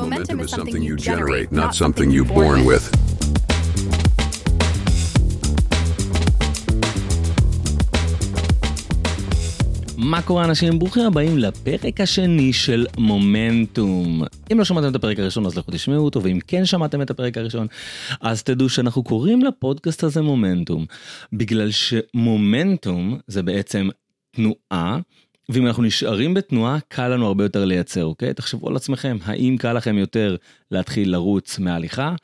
Momentum is something you generate, not something you're born with. מה קורה אנשים? ברוכים הבאים לפרק השני של מומנטום. אם לא שמעתם את הפרק הראשון אז לכו תשמעו אותו, ואם כן שמעתם את הפרק הראשון אז תדעו שאנחנו קוראים לפודקאסט הזה מומנטום, בגלל שמומנטום זה בעצם תנועה. ואם אנחנו נשארים בתנועה קל לנו הרבה יותר לייצר אוקיי תחשבו על עצמכם האם קל לכם יותר להתחיל לרוץ מהליכה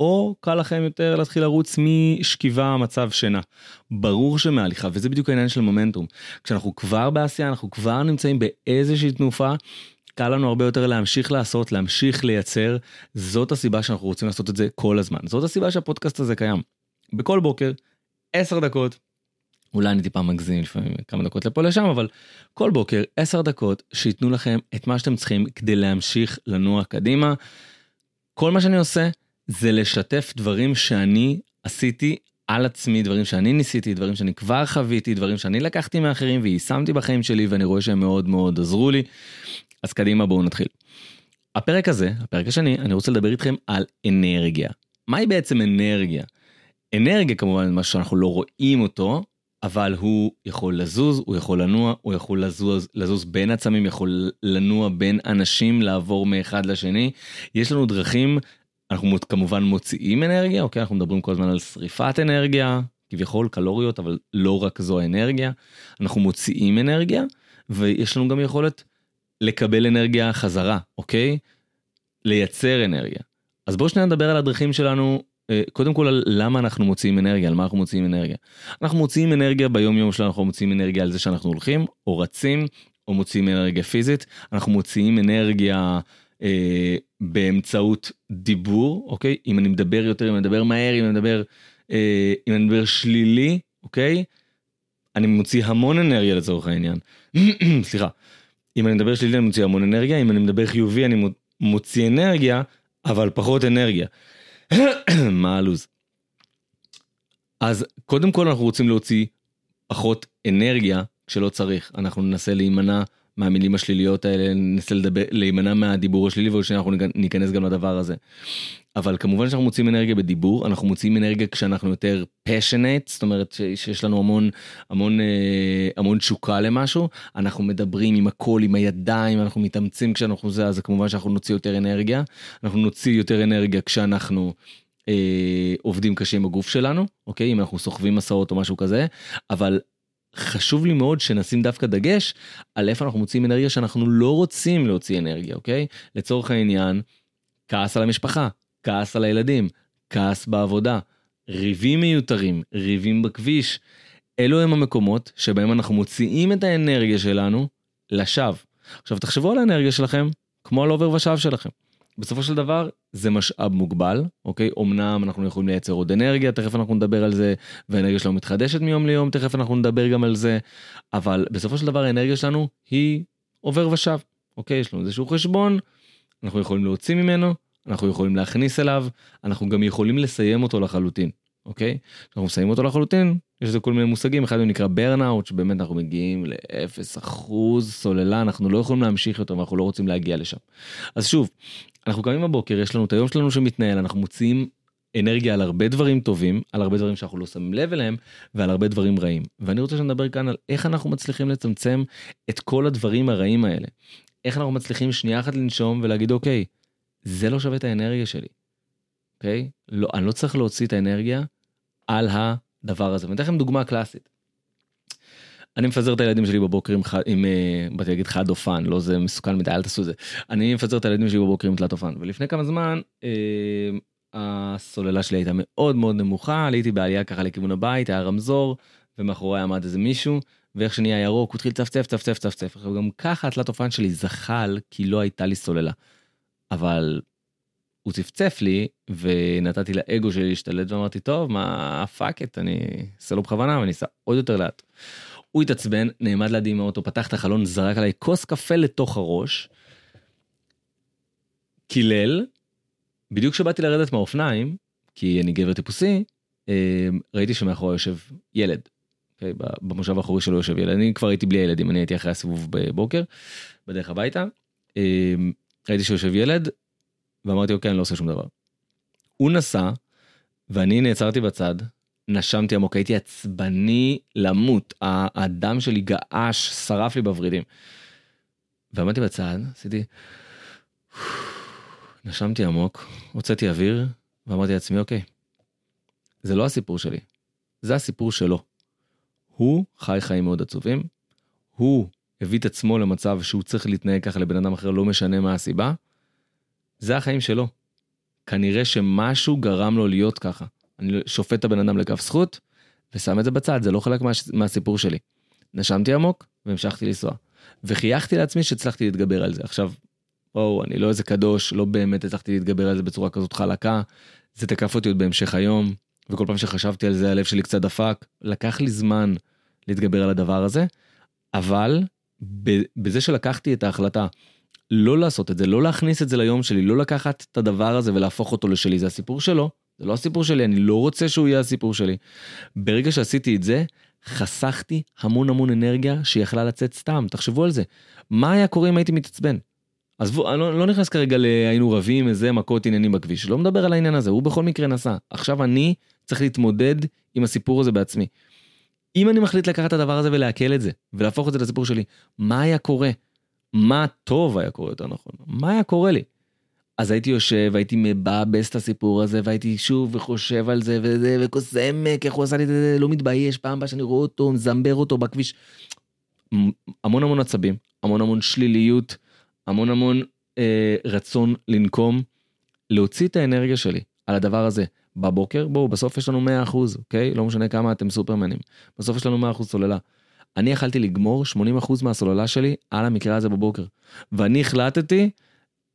או קל לכם יותר להתחיל לרוץ משכיבה מצב שינה. ברור שמהליכה וזה בדיוק העניין של מומנטום כשאנחנו כבר בעשייה אנחנו כבר נמצאים באיזושהי תנופה. קל לנו הרבה יותר להמשיך לעשות להמשיך לייצר זאת הסיבה שאנחנו רוצים לעשות את זה כל הזמן זאת הסיבה שהפודקאסט הזה קיים. בכל בוקר 10 דקות אולי אני טיפה מגזים לפעמים כמה דקות לפה לשם אבל כל בוקר 10 דקות שייתנו לכם את מה שאתם צריכים כדי להמשיך לנוע קדימה. כל מה שאני עושה זה לשתף דברים שאני עשיתי על עצמי דברים שאני ניסיתי דברים שאני כבר חוויתי דברים שאני לקחתי מאחרים ויישמתי בחיים שלי ואני רואה שהם מאוד מאוד עזרו לי. אז קדימה בואו נתחיל. הפרק הזה הפרק השני אני רוצה לדבר איתכם על אנרגיה. מהי בעצם אנרגיה? אנרגיה כמובן מה שאנחנו לא רואים אותו אבל הוא יכול לזוז, הוא יכול לנוע, הוא יכול לזוז, לזוז בין עצמים, יכול לנוע בין אנשים, לעבור מאחד לשני. יש לנו דרכים, אנחנו כמובן מוציאים אנרגיה, אוקיי? אנחנו מדברים כל הזמן על שריפת אנרגיה, כביכול קלוריות, אבל לא רק זו האנרגיה. אנחנו מוציאים אנרגיה, ויש לנו גם יכולת לקבל אנרגיה חזרה, אוקיי? לייצר אנרגיה. אז בואו שניה נדבר על הדרכים שלנו קודם כל על למה אנחנו מוציאים אנרגיה על מה אנחנו מוציאים אנרגיה. אנחנו מוציאים אנרגיה ביום יום שלנו אנחנו מוציאים אנרגיה על זה שאנחנו הולכים או רצים או מוציאים אנרגיה פיזית אנחנו מוציאים אנרגיה אה, באמצעות דיבור אוקיי אם אני מדבר יותר אם אני מדבר מהר אם אני מדבר אה, אם אני מדבר שלילי אוקיי. אני מוציא המון אנרגיה לצורך העניין סליחה אם אני מדבר שלילי אני מוציא המון אנרגיה אם אני מדבר חיובי אני מוציא אנרגיה אבל פחות אנרגיה. מה הלו"ז? אז קודם כל אנחנו רוצים להוציא פחות אנרגיה כשלא צריך אנחנו ננסה להימנע מהמילים השליליות האלה ננסה להימנע מהדיבור השלילי ושאנחנו ניכנס גם לדבר הזה. אבל כמובן שאנחנו מוצאים אנרגיה בדיבור אנחנו מוצאים אנרגיה כשאנחנו יותר passionate זאת אומרת שיש לנו המון המון אה, המון תשוקה למשהו אנחנו מדברים עם הכל עם הידיים אנחנו מתאמצים כשאנחנו זה אז כמובן שאנחנו נוציא יותר אנרגיה אנחנו נוציא יותר אנרגיה כשאנחנו. אה, עובדים קשה עם הגוף שלנו אוקיי אם אנחנו סוחבים מסעות או משהו כזה אבל חשוב לי מאוד שנשים דווקא דגש על איפה אנחנו מוצאים אנרגיה שאנחנו לא רוצים להוציא אנרגיה אוקיי לצורך העניין כעס על המשפחה כעס על הילדים כעס בעבודה ריבים מיותרים ריבים בכביש אלו הם המקומות שבהם אנחנו מוציאים את האנרגיה שלנו לשווא. עכשיו תחשבו על האנרגיה שלכם כמו על עובר ושב שלכם. בסופו של דבר זה משאב מוגבל אוקיי? אמנם אנחנו יכולים לייצר עוד אנרגיה תכף אנחנו נדבר על זה והאנרגיה שלנו מתחדשת מיום ליום תכף אנחנו נדבר גם על זה אבל בסופו של דבר האנרגיה שלנו היא עובר ושב אוקיי? יש לנו איזשהו חשבון אנחנו יכולים להוציא ממנו אנחנו יכולים להכניס אליו אנחנו גם יכולים לסיים אותו לחלוטין אוקיי אנחנו מסיים אותו לחלוטין יש לזה כל מיני מושגים אחד מהם נקרא ברנאוט שבאמת אנחנו מגיעים לאפס אחוז סוללה אנחנו לא יכולים להמשיך אותו ואנחנו לא רוצים להגיע לשם. אז שוב אנחנו קמים בבוקר יש לנו את היום שלנו שמתנהל אנחנו מוציאים אנרגיה על הרבה דברים טובים על הרבה דברים שאנחנו לא שמים לב אליהם ועל הרבה דברים רעים ואני רוצה שנדבר כאן על איך אנחנו מצליחים לצמצם את כל הדברים הרעים האלה. איך אנחנו מצליחים שנייה אחת לנשום ולהגיד אוקיי זה לא שווה את האנרגיה שלי. אוקיי לא אני לא צריך להוציא את האנרגיה על הדבר הזה ואני אתן לכם דוגמה קלאסית. אני מפזר את הילדים שלי בבוקר עם, עם uh, באתי להגיד חד אופן לא זה מסוכן מדי אל תעשו את זה אני מפזר את הילדים שלי בבוקר עם תלת אופן ולפני כמה זמן uh, הסוללה שלי הייתה מאוד מאוד נמוכה עליתי בעלייה ככה לכיוון הבית היה רמזור ומאחורי עמד איזה מישהו ואיך שנהיה ירוק הוא התחיל לצפצף צפצף צפצף עכשיו גם ככה התלת אופן שלי זחל כי לא הייתה לי סוללה. אבל הוא צפצף לי ונתתי לאגו שלי להשתלט ואמרתי טוב מה fuck it אני אעשה לו בכוונה ואני אסע עוד יותר לאט. הוא התעצבן נעמד לידי עם האוטו פתח את החלון זרק עליי כוס קפה לתוך הראש. קילל. בדיוק כשבאתי לרדת מהאופניים כי אני גבר טיפוסי אה, ראיתי שמאחורי יושב ילד. Okay, אוקיי? במושב האחורי שלו יושב ילד אני כבר הייתי בלי הילדים אני הייתי אחרי הסיבוב בבוקר בדרך הביתה. אה, ראיתי שיושב ילד ואמרתי, אוקיי, אני לא עושה שום דבר. הוא נסע, ואני נעצרתי בצד, נשמתי עמוק, הייתי עצבני למות, הדם שלי געש, שרף לי בוורידים. ועמדתי בצד, עשיתי... נשמתי עמוק, הוצאתי אוויר, ואמרתי לעצמי, אוקיי, זה לא הסיפור שלי, זה הסיפור שלו. הוא חי חיים מאוד עצובים, הוא הביא את עצמו למצב שהוא צריך להתנהג ככה לבן אדם אחר, לא משנה מה הסיבה, זה החיים שלו. כנראה שמשהו גרם לו להיות ככה. אני שופט את הבן אדם לכף זכות, ושם את זה בצד, זה לא חלק מה, מהסיפור שלי. נשמתי עמוק, והמשכתי לנסוע. וחייכתי לעצמי שהצלחתי להתגבר על זה. עכשיו, בואו, אני לא איזה קדוש, לא באמת הצלחתי להתגבר על זה בצורה כזאת חלקה. זה תקף אותי עוד בהמשך היום, וכל פעם שחשבתי על זה הלב שלי קצת דפק. לקח לי זמן להתגבר על הדבר הזה, אבל בזה שלקחתי את ההחלטה לא לעשות את זה, לא להכניס את זה ליום שלי, לא לקחת את הדבר הזה ולהפוך אותו לשלי, זה הסיפור שלו, זה לא הסיפור שלי, אני לא רוצה שהוא יהיה הסיפור שלי. ברגע שעשיתי את זה, חסכתי המון המון אנרגיה שיכלה לצאת סתם, תחשבו על זה. מה היה קורה אם הייתי מתעצבן? עזבו, אני לא, לא נכנס כרגע להיינו רבים, איזה מכות עניינים בכביש, לא מדבר על העניין הזה, הוא בכל מקרה נסע. עכשיו אני צריך להתמודד עם הסיפור הזה בעצמי. אם אני מחליט לקחת את הדבר הזה ולעכל את זה, ולהפוך את זה לסיפור שלי, מה היה קורה? מה טוב היה קורה יותר נכון? מה היה קורה לי? אז הייתי יושב, הייתי מבאבס את הסיפור הזה, והייתי שוב וחושב על זה וזה, וקוסם, איך הוא עשה לי את זה, לא מתבייש, פעם הבאה שאני רואה אותו, מזמבר אותו בכביש. המון המון עצבים, המון המון שליליות, המון המון אה, רצון לנקום, להוציא את האנרגיה שלי על הדבר הזה. בבוקר, בואו, בסוף יש לנו 100%, אוקיי? לא משנה כמה אתם סופרמנים. בסוף יש לנו 100% סוללה. אני יכלתי לגמור 80% מהסוללה שלי על המקרה הזה בבוקר. ואני החלטתי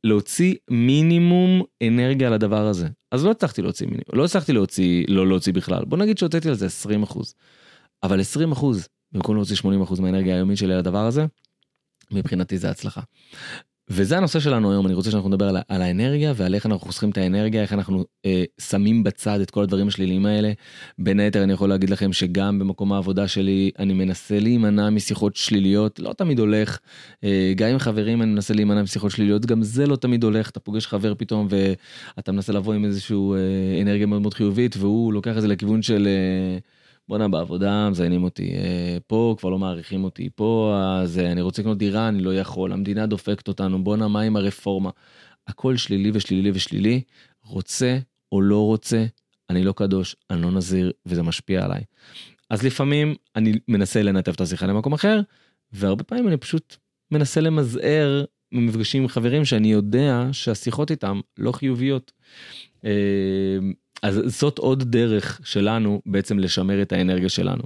להוציא מינימום אנרגיה על הדבר הזה. אז לא הצלחתי להוציא מינימום, לא הצלחתי להוציא, לא להוציא בכלל. בוא נגיד שהוצאתי על זה 20%. אבל 20% במקום להוציא 80% מהאנרגיה היומית שלי על הדבר הזה, מבחינתי זה הצלחה. וזה הנושא שלנו היום, אני רוצה שאנחנו נדבר על, על האנרגיה ועל איך אנחנו חוסכים את האנרגיה, איך אנחנו אה, שמים בצד את כל הדברים השליליים האלה. בין היתר אני יכול להגיד לכם שגם במקום העבודה שלי אני מנסה להימנע משיחות שליליות, לא תמיד הולך. אה, גם עם חברים אני מנסה להימנע משיחות שליליות, גם זה לא תמיד הולך, אתה פוגש חבר פתאום ואתה מנסה לבוא עם איזשהו אה, אנרגיה מאוד מאוד חיובית והוא לוקח את זה לכיוון של... אה, בואנה בעבודה מזיינים אותי, אה, פה כבר לא מעריכים אותי, פה אז אני רוצה לקנות דירה, אני לא יכול, המדינה דופקת אותנו, בואנה מה עם הרפורמה. הכל שלילי ושלילי ושלילי, רוצה או לא רוצה, אני לא קדוש, אני לא נזיר, וזה משפיע עליי. אז לפעמים אני מנסה לנתב את השיחה למקום אחר, והרבה פעמים אני פשוט מנסה למזער ממפגשים עם חברים שאני יודע שהשיחות איתם לא חיוביות. אז זאת עוד דרך שלנו בעצם לשמר את האנרגיה שלנו.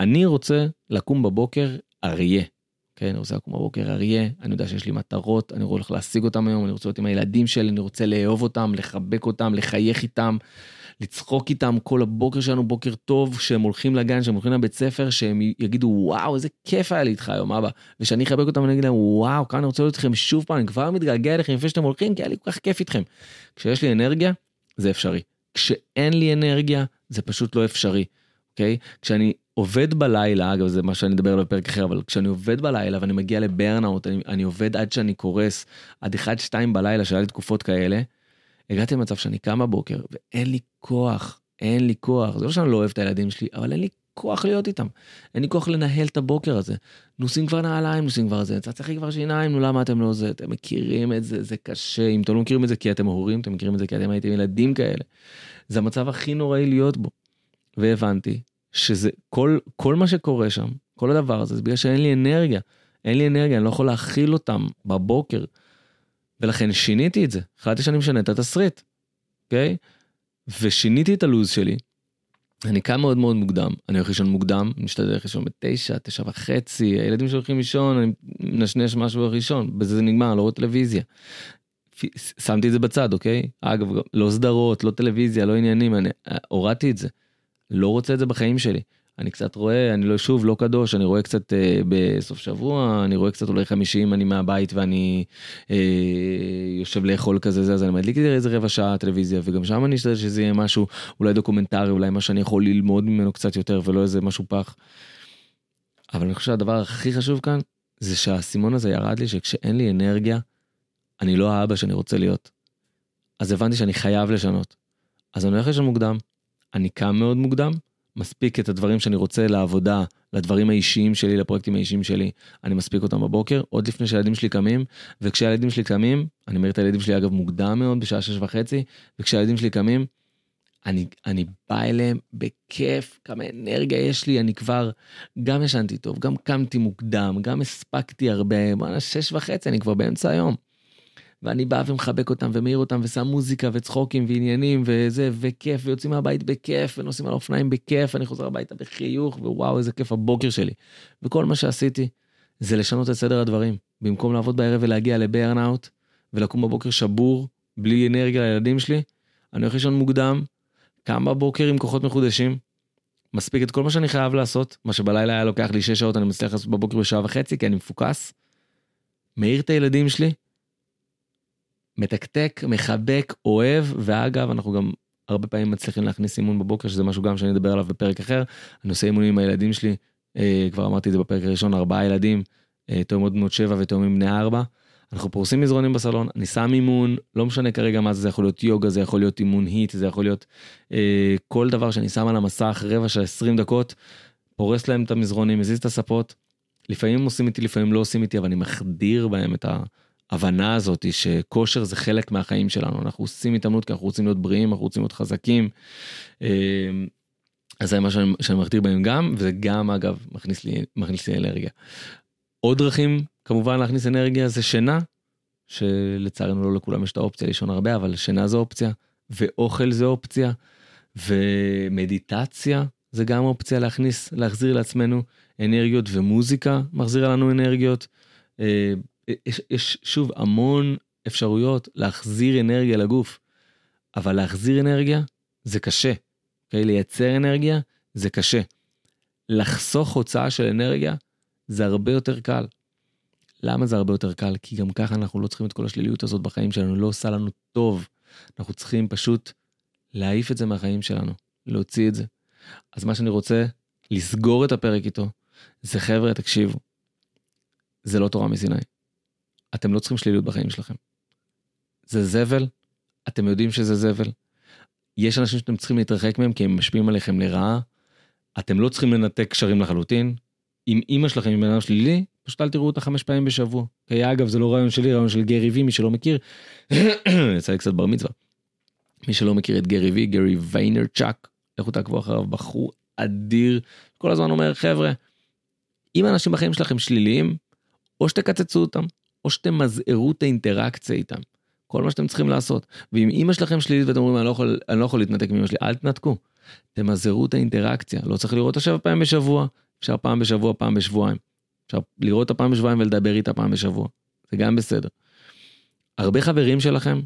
אני רוצה לקום בבוקר אריה. כן, אני רוצה לקום בבוקר אריה, אני יודע שיש לי מטרות, אני הולך להשיג אותם היום, אני רוצה להיות עם הילדים שלי, אני רוצה לאהוב אותם, לחבק אותם, לחייך איתם, לצחוק איתם כל הבוקר שלנו, בוקר טוב, שהם הולכים לגן, שהם הולכים לבית ספר, שהם יגידו וואו איזה כיף היה לי איתך היום אבא, ושאני אחבק אותם ואני אגיד להם וואו כאן אני רוצה להיות איתכם שוב פעם, אני כבר מתגעגע אליכם לפני שאתם הולכים, כי היה לי כל כך כיף איתכם. כשיש לי אנרגיה, זה אפשרי. כשאין לי אנרגיה זה פשוט לא אפשרי, אוקיי? כשאני עובד בלילה, אגב זה מה שאני אדבר עליו בפרק אחר, אבל כשאני עובד בלילה ואני מגיע לברנאוט, אני, אני עובד עד שאני קורס, עד 1-2 בלילה שהיה לי תקופות כאלה, הגעתי למצב שאני קם בבוקר ואין לי כוח, אין לי כוח, זה לא שאני לא אוהב את הילדים שלי, אבל אין לי כוח להיות איתם. אין לי כוח לנהל את הבוקר הזה. נוסעים כבר נעליים, נוסעים כבר זה, צחצחי כבר שיניים, נו למה אתם לא זה, אתם מכירים את זה, זה קשה. אם אתם לא מכירים את זה כי אתם הורים, אתם מכירים את זה כי אתם הייתם ילדים כאלה. זה המצב הכי נוראי להיות בו. והבנתי שזה כל, כל מה שקורה שם, כל הדבר הזה, זה בגלל שאין לי אנרגיה. אין לי אנרגיה, אני לא יכול להכיל אותם בבוקר. ולכן שיניתי את זה, החלטתי שאני משנה את התסריט, אוקיי? ושיניתי את הלו"ז שלי, אני קם מאוד מאוד מוקדם, אני הולך לישון מוקדם, אני משתדל ללכת לישון בתשע, תשע וחצי, הילדים שהולכים לישון, אני מנשנש משהו בראשון, בזה זה נגמר, לא רואה טלוויזיה. שמתי את זה בצד, אוקיי? אגב, לא סדרות, לא טלוויזיה, לא עניינים, אני הורדתי את זה. לא רוצה את זה בחיים שלי. אני קצת רואה, אני לא שוב לא קדוש, אני רואה קצת אה, בסוף שבוע, אני רואה קצת אולי חמישי אם אני מהבית ואני אה, יושב לאכול כזה זה, אז אני מדליק איזה רבע שעה טלוויזיה וגם שם אני אשתדל שזה יהיה משהו אולי דוקומנטרי, אולי מה שאני יכול ללמוד ממנו קצת יותר ולא איזה משהו פח. אבל אני חושב שהדבר הכי חשוב כאן זה שהאסימון הזה ירד לי שכשאין לי אנרגיה, אני לא האבא שאני רוצה להיות. אז הבנתי שאני חייב לשנות. אז אני הולך לישון מוקדם, אני קם מאוד מוקדם, מספיק את הדברים שאני רוצה לעבודה, לדברים האישיים שלי, לפרויקטים האישיים שלי, אני מספיק אותם בבוקר, עוד לפני שהילדים שלי קמים, וכשהילדים שלי קמים, אני מעיר את הילדים שלי אגב מוקדם מאוד, בשעה שש וחצי, וכשהילדים שלי קמים, אני, אני בא אליהם בכיף, כמה אנרגיה יש לי, אני כבר, גם ישנתי טוב, גם קמתי מוקדם, גם הספקתי הרבה, בואנה, שש וחצי, אני כבר באמצע היום. ואני בא ומחבק אותם ומעיר אותם ושם מוזיקה וצחוקים ועניינים וזה וכיף ויוצאים מהבית בכיף ונוסעים על אופניים בכיף אני חוזר הביתה בחיוך ווואו איזה כיף הבוקר שלי. וכל מה שעשיתי זה לשנות את סדר הדברים במקום לעבוד בערב ולהגיע לברנאוט ולקום בבוקר שבור בלי אנרגיה לילדים שלי אני הולך לישון מוקדם קם בבוקר עם כוחות מחודשים. מספיק את כל מה שאני חייב לעשות מה שבלילה היה לוקח לי 6 שעות אני מצליח לעשות בבוקר בשעה וחצי כי אני מפוקס. מעיר את הילדים שלי מתקתק, מחבק, אוהב, ואגב, אנחנו גם הרבה פעמים מצליחים להכניס אימון בבוקר, שזה משהו גם שאני אדבר עליו בפרק אחר. אני עושה אימונים עם הילדים שלי, אה, כבר אמרתי את זה בפרק הראשון, ארבעה ילדים, אה, תאומות בנות שבע ותאומים בני ארבע. אנחנו פורסים מזרונים בסלון, אני שם אימון, לא משנה כרגע מה זה, זה יכול להיות יוגה, זה יכול להיות אימון היט, זה יכול להיות אה, כל דבר שאני שם על המסך, רבע של 20 דקות, פורס להם את המזרונים, מזיז את הספות. לפעמים עושים איתי, לפעמים לא עושים איתי, אבל אני מחדיר בהם את ה... ההבנה הזאת שכושר זה חלק מהחיים שלנו אנחנו עושים התאמנות כי אנחנו רוצים להיות בריאים אנחנו רוצים להיות חזקים. אה, אז זה מה שאני, שאני מכתיר בהם גם וזה גם אגב מכניס לי מכניס לי אנרגיה. עוד דרכים כמובן להכניס אנרגיה זה שינה שלצערנו לא לכולם יש את האופציה לישון הרבה אבל שינה זה אופציה ואוכל זה אופציה ומדיטציה זה גם אופציה להכניס להחזיר לעצמנו אנרגיות ומוזיקה מחזירה לנו אנרגיות. יש, יש שוב המון אפשרויות להחזיר אנרגיה לגוף, אבל להחזיר אנרגיה זה קשה. Okay? אוקיי? לייצר אנרגיה זה קשה. לחסוך הוצאה של אנרגיה זה הרבה יותר קל. למה זה הרבה יותר קל? כי גם ככה אנחנו לא צריכים את כל השליליות הזאת בחיים שלנו, לא עושה לנו טוב. אנחנו צריכים פשוט להעיף את זה מהחיים שלנו, להוציא את זה. אז מה שאני רוצה לסגור את הפרק איתו, זה חבר'ה, תקשיבו, זה לא תורה מסיני. אתם לא צריכים שליליות בחיים שלכם. זה זבל, אתם יודעים שזה זבל. יש אנשים שאתם צריכים להתרחק מהם כי הם משפיעים עליכם לרעה. אתם לא צריכים לנתק קשרים לחלוטין. אם אימא שלכם היא בן אדם שלילי, פשוט אל תראו אותה חמש פעמים בשבוע. כי אגב זה לא רעיון שלי, רעיון של גרי וי, מי שלא מכיר, יצא לי קצת בר מצווה. מי שלא מכיר את גרי וי, גרי ויינר צ'אק, לכו תעקבו אחריו, בחור אדיר, כל הזמן אומר חבר'ה, אם האנשים בחיים שלכם שליליים, או שתקצצו אותם, או שתמזערו את האינטראקציה איתם. כל מה שאתם צריכים לעשות. ואם אימא שלכם שלילית ואתם אומרים אני לא יכול, אני לא יכול להתנתק מאמא שלי, אל תנתקו. תמזערו את האינטראקציה, לא צריך לראות אותה שבע פעמים בשבוע, אפשר פעם בשבוע, פעם בשבועיים. אפשר לראות אותה פעם בשבועיים ולדבר איתה פעם בשבוע, זה גם בסדר. הרבה חברים שלכם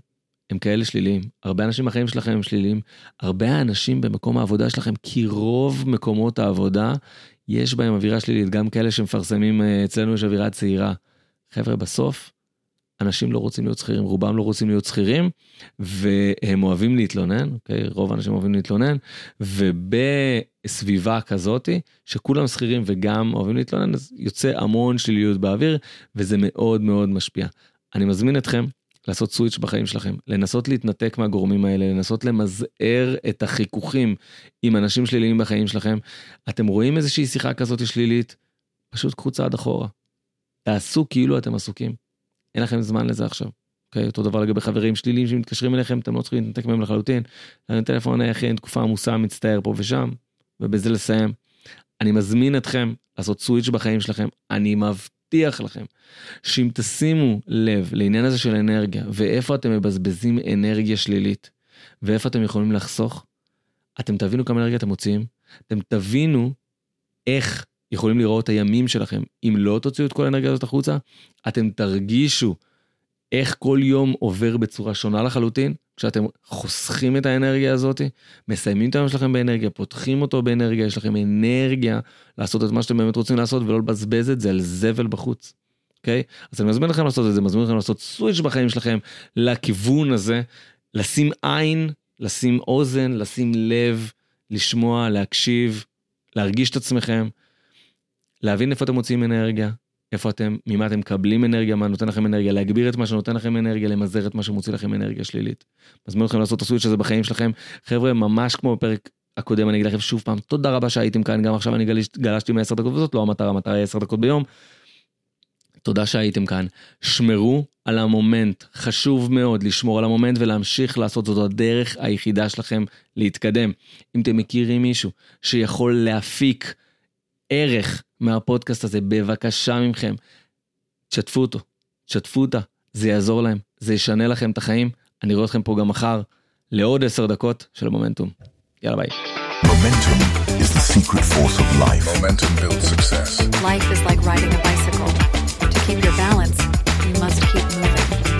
הם כאלה שליליים, הרבה אנשים בחיים שלכם הם שליליים, הרבה אנשים במקום העבודה שלכם, כי רוב מקומות העבודה יש בהם אווירה שלילית, גם כאלה שמפרסמים, אה, אצלנו יש אווירה צעירה. חבר'ה, בסוף, אנשים לא רוצים להיות שכירים, רובם לא רוצים להיות שכירים, והם אוהבים להתלונן, אוקיי? רוב האנשים אוהבים להתלונן, ובסביבה כזאתי, שכולם שכירים וגם אוהבים להתלונן, אז יוצא המון שליליות באוויר, וזה מאוד מאוד משפיע. אני מזמין אתכם לעשות סוויץ' בחיים שלכם, לנסות להתנתק מהגורמים האלה, לנסות למזער את החיכוכים עם אנשים שליליים בחיים שלכם. אתם רואים איזושהי שיחה כזאת שלילית, פשוט קחו צעד אחורה. תעשו כאילו אתם עסוקים. אין לכם זמן לזה עכשיו. אוקיי, אותו דבר לגבי חברים שליליים שמתקשרים אליכם, אתם לא צריכים להתנתק מהם לחלוטין. אני טלפון אחי, אין תקופה עמוסה, מצטער פה ושם, ובזה לסיים. אני מזמין אתכם לעשות סוויץ' בחיים שלכם, אני מבטיח לכם שאם תשימו לב לעניין הזה של אנרגיה, ואיפה אתם מבזבזים אנרגיה שלילית, ואיפה אתם יכולים לחסוך, אתם תבינו כמה אנרגיה אתם מוציאים, אתם תבינו איך יכולים לראות הימים שלכם. אם לא תוציאו את כל האנרגיה הזאת החוצה, אתם תרגישו איך כל יום עובר בצורה שונה לחלוטין, כשאתם חוסכים את האנרגיה הזאת, מסיימים את היום שלכם באנרגיה, פותחים אותו באנרגיה, יש לכם אנרגיה לעשות את מה שאתם באמת רוצים לעשות ולא לבזבז את זה על זבל בחוץ. אוקיי? Okay? אז אני מזמין לכם לעשות את זה, מזמין לכם לעשות סוויץ' בחיים שלכם לכיוון הזה, לשים עין, לשים אוזן, לשים לב, לשמוע, להקשיב, להרגיש את עצמכם. להבין איפה אתם מוצאים אנרגיה, איפה אתם, ממה אתם מקבלים אנרגיה, מה נותן לכם אנרגיה, להגביר את מה שנותן לכם אנרגיה, למזער את מה שמוציא לכם אנרגיה שלילית. מזמין אתכם לעשות את ה switch הזה בחיים שלכם. חבר'ה, ממש כמו בפרק הקודם, אני אגיד לכם שוב פעם, תודה רבה שהייתם כאן, גם עכשיו אני גלש, גלשתי מ-10 דקות, וזאת לא המטרה, המטרה היא 10 דקות ביום. תודה שהייתם כאן. שמרו על ה moment, חשוב מאוד לשמור על ה moment ולהמשיך לעשות זאת הדרך היחידה שלכם להתקדם. אם אתם מכירים מישהו שיכול להפיק ערך מהפודקאסט הזה, בבקשה מכם, תשתפו אותו, תשתפו אותה, זה יעזור להם, זה ישנה לכם את החיים. אני רואה אתכם פה גם מחר לעוד עשר דקות של מומנטום. יאללה ביי. Momentum is the secret force of life. Momentum builds success. Life is like riding a bicycle. To keep your balance, you must keep moving.